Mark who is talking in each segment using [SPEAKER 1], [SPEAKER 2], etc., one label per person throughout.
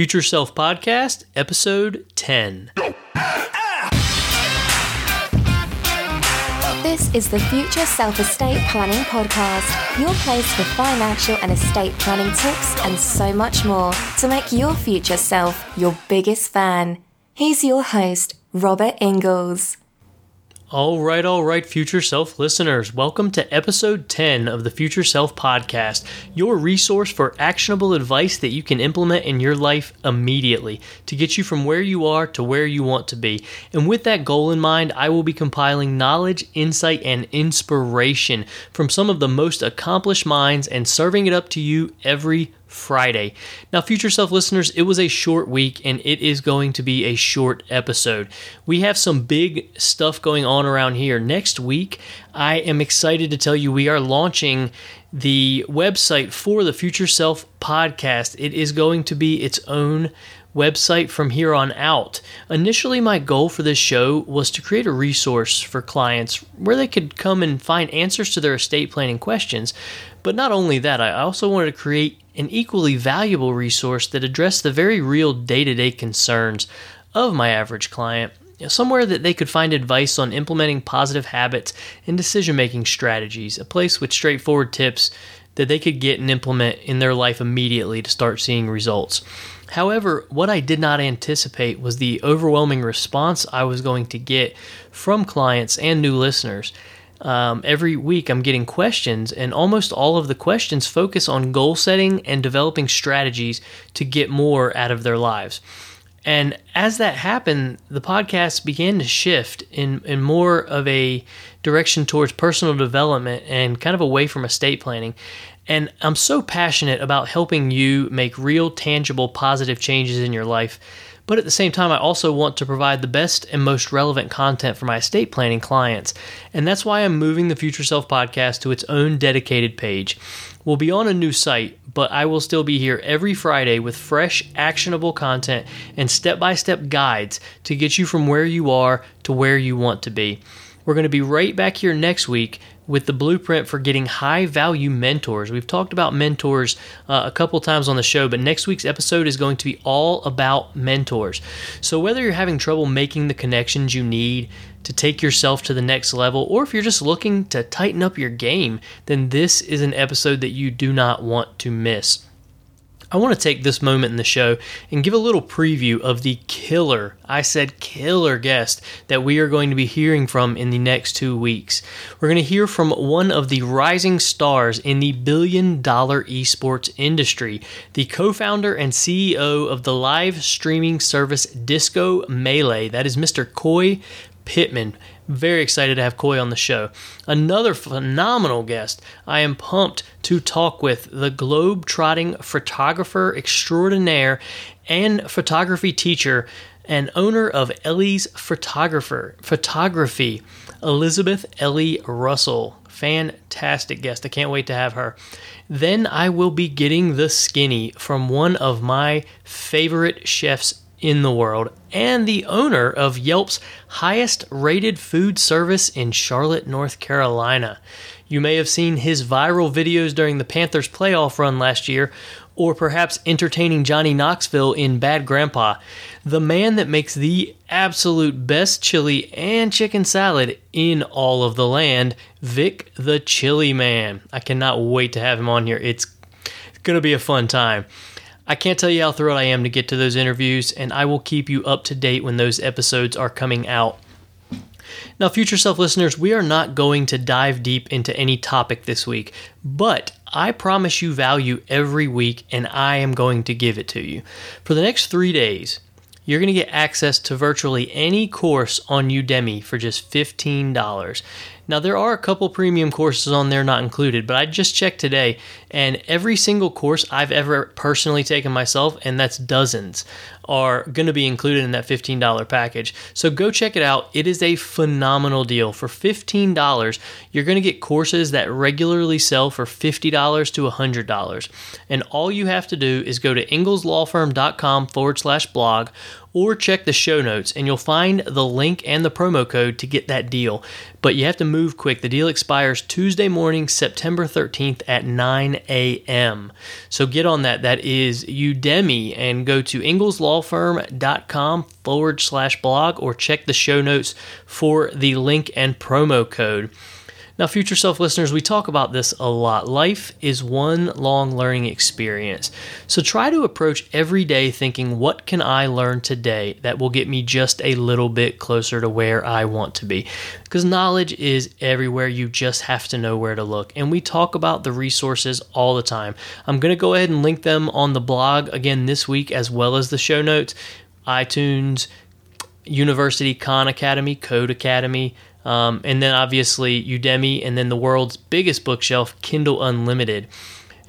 [SPEAKER 1] Future Self Podcast, Episode 10.
[SPEAKER 2] This is the Future Self Estate Planning Podcast, your place for financial and estate planning tips and so much more to make your future self your biggest fan. He's your host, Robert Ingalls.
[SPEAKER 1] All right, all right, Future Self listeners. Welcome to episode 10 of the Future Self podcast, your resource for actionable advice that you can implement in your life immediately to get you from where you are to where you want to be. And with that goal in mind, I will be compiling knowledge, insight, and inspiration from some of the most accomplished minds and serving it up to you every Friday. Now, Future Self listeners, it was a short week and it is going to be a short episode. We have some big stuff going on around here. Next week, I am excited to tell you we are launching the website for the Future Self podcast. It is going to be its own website from here on out. Initially, my goal for this show was to create a resource for clients where they could come and find answers to their estate planning questions. But not only that, I also wanted to create an equally valuable resource that addressed the very real day to day concerns of my average client. Somewhere that they could find advice on implementing positive habits and decision making strategies, a place with straightforward tips that they could get and implement in their life immediately to start seeing results. However, what I did not anticipate was the overwhelming response I was going to get from clients and new listeners. Um, every week, I'm getting questions, and almost all of the questions focus on goal setting and developing strategies to get more out of their lives. And as that happened, the podcast began to shift in, in more of a direction towards personal development and kind of away from estate planning. And I'm so passionate about helping you make real, tangible, positive changes in your life but at the same time, I also want to provide the best and most relevant content for my estate planning clients. And that's why I'm moving the Future Self podcast to its own dedicated page. We'll be on a new site, but I will still be here every Friday with fresh, actionable content and step by step guides to get you from where you are to where you want to be. We're going to be right back here next week with the blueprint for getting high value mentors. We've talked about mentors uh, a couple times on the show, but next week's episode is going to be all about mentors. So, whether you're having trouble making the connections you need to take yourself to the next level, or if you're just looking to tighten up your game, then this is an episode that you do not want to miss. I want to take this moment in the show and give a little preview of the killer, I said killer guest that we are going to be hearing from in the next two weeks. We're going to hear from one of the rising stars in the billion dollar esports industry, the co founder and CEO of the live streaming service Disco Melee. That is Mr. Coy Pittman. Very excited to have Coy on the show. Another phenomenal guest. I am pumped to talk with the globe trotting photographer extraordinaire and photography teacher and owner of Ellie's Photographer Photography, Elizabeth Ellie Russell. Fantastic guest. I can't wait to have her. Then I will be getting the skinny from one of my favorite chefs in the world and the owner of Yelp's highest rated food service in Charlotte, North Carolina. You may have seen his viral videos during the Panthers playoff run last year, or perhaps entertaining Johnny Knoxville in Bad Grandpa. The man that makes the absolute best chili and chicken salad in all of the land, Vic the Chili Man. I cannot wait to have him on here. It's going to be a fun time. I can't tell you how thrilled I am to get to those interviews, and I will keep you up to date when those episodes are coming out. Now, future self listeners, we are not going to dive deep into any topic this week, but I promise you value every week, and I am going to give it to you. For the next three days, you're going to get access to virtually any course on Udemy for just $15. Now, there are a couple premium courses on there not included, but I just checked today, and every single course I've ever personally taken myself, and that's dozens, are going to be included in that $15 package. So go check it out. It is a phenomenal deal. For $15, you're going to get courses that regularly sell for $50 to $100. And all you have to do is go to ingleslawfirm.com forward slash blog or check the show notes and you'll find the link and the promo code to get that deal. But you have to move quick. The deal expires Tuesday morning, September 13th at 9 a.m. So get on that. That is Udemy and go to ingleslawfirm.com forward slash blog or check the show notes for the link and promo code. Now, future self listeners, we talk about this a lot. Life is one long learning experience. So try to approach every day thinking, what can I learn today that will get me just a little bit closer to where I want to be? Because knowledge is everywhere. You just have to know where to look. And we talk about the resources all the time. I'm going to go ahead and link them on the blog again this week, as well as the show notes, iTunes, University Khan Academy, Codecademy. Um, and then obviously Udemy, and then the world's biggest bookshelf, Kindle Unlimited.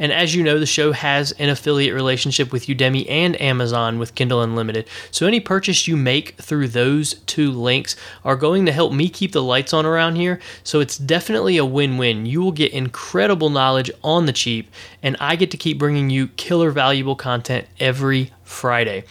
[SPEAKER 1] And as you know, the show has an affiliate relationship with Udemy and Amazon with Kindle Unlimited. So any purchase you make through those two links are going to help me keep the lights on around here. So it's definitely a win win. You will get incredible knowledge on the cheap, and I get to keep bringing you killer valuable content every Friday.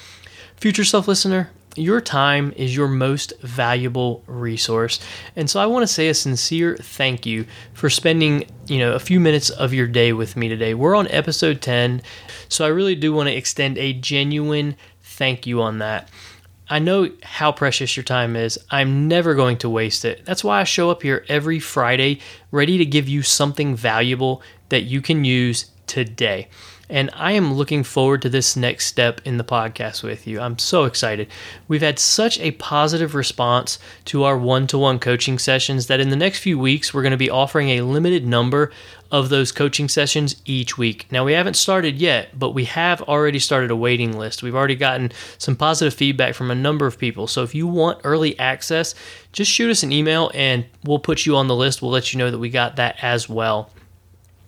[SPEAKER 1] Future Self listener, your time is your most valuable resource. And so I want to say a sincere thank you for spending, you know, a few minutes of your day with me today. We're on episode 10, so I really do want to extend a genuine thank you on that. I know how precious your time is. I'm never going to waste it. That's why I show up here every Friday ready to give you something valuable that you can use today. And I am looking forward to this next step in the podcast with you. I'm so excited. We've had such a positive response to our one to one coaching sessions that in the next few weeks, we're going to be offering a limited number of those coaching sessions each week. Now, we haven't started yet, but we have already started a waiting list. We've already gotten some positive feedback from a number of people. So if you want early access, just shoot us an email and we'll put you on the list. We'll let you know that we got that as well.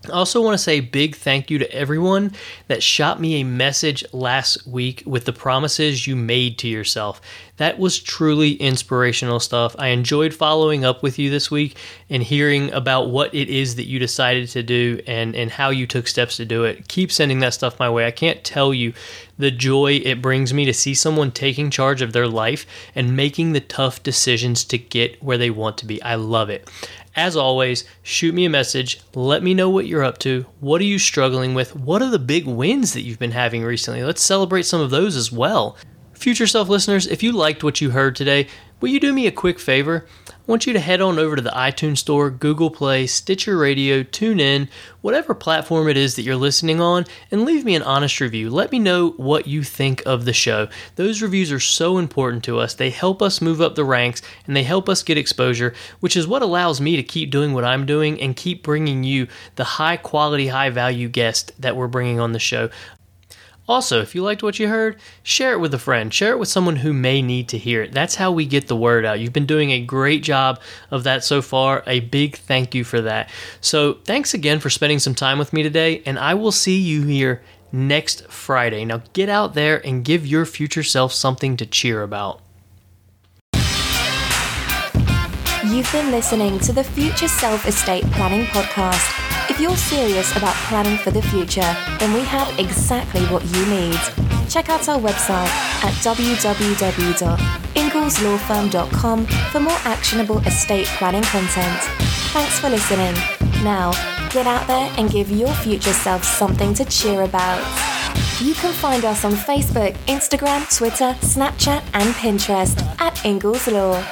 [SPEAKER 1] I also want to say big thank you to everyone that shot me a message last week with the promises you made to yourself. That was truly inspirational stuff. I enjoyed following up with you this week and hearing about what it is that you decided to do and, and how you took steps to do it. Keep sending that stuff my way. I can't tell you the joy it brings me to see someone taking charge of their life and making the tough decisions to get where they want to be. I love it. As always, shoot me a message. Let me know what you're up to. What are you struggling with? What are the big wins that you've been having recently? Let's celebrate some of those as well. Future Self listeners, if you liked what you heard today, will you do me a quick favor? I want you to head on over to the iTunes Store, Google Play, Stitcher Radio, TuneIn, whatever platform it is that you're listening on, and leave me an honest review. Let me know what you think of the show. Those reviews are so important to us. They help us move up the ranks and they help us get exposure, which is what allows me to keep doing what I'm doing and keep bringing you the high quality, high value guest that we're bringing on the show. Also, if you liked what you heard, share it with a friend. Share it with someone who may need to hear it. That's how we get the word out. You've been doing a great job of that so far. A big thank you for that. So, thanks again for spending some time with me today, and I will see you here next Friday. Now, get out there and give your future self something to cheer about.
[SPEAKER 2] You've been listening to the Future Self Estate Planning Podcast. If you're serious about planning for the future, then we have exactly what you need. Check out our website at www.ingleslawfirm.com for more actionable estate planning content. Thanks for listening. Now, get out there and give your future self something to cheer about. You can find us on Facebook, Instagram, Twitter, Snapchat, and Pinterest at Ingles Law.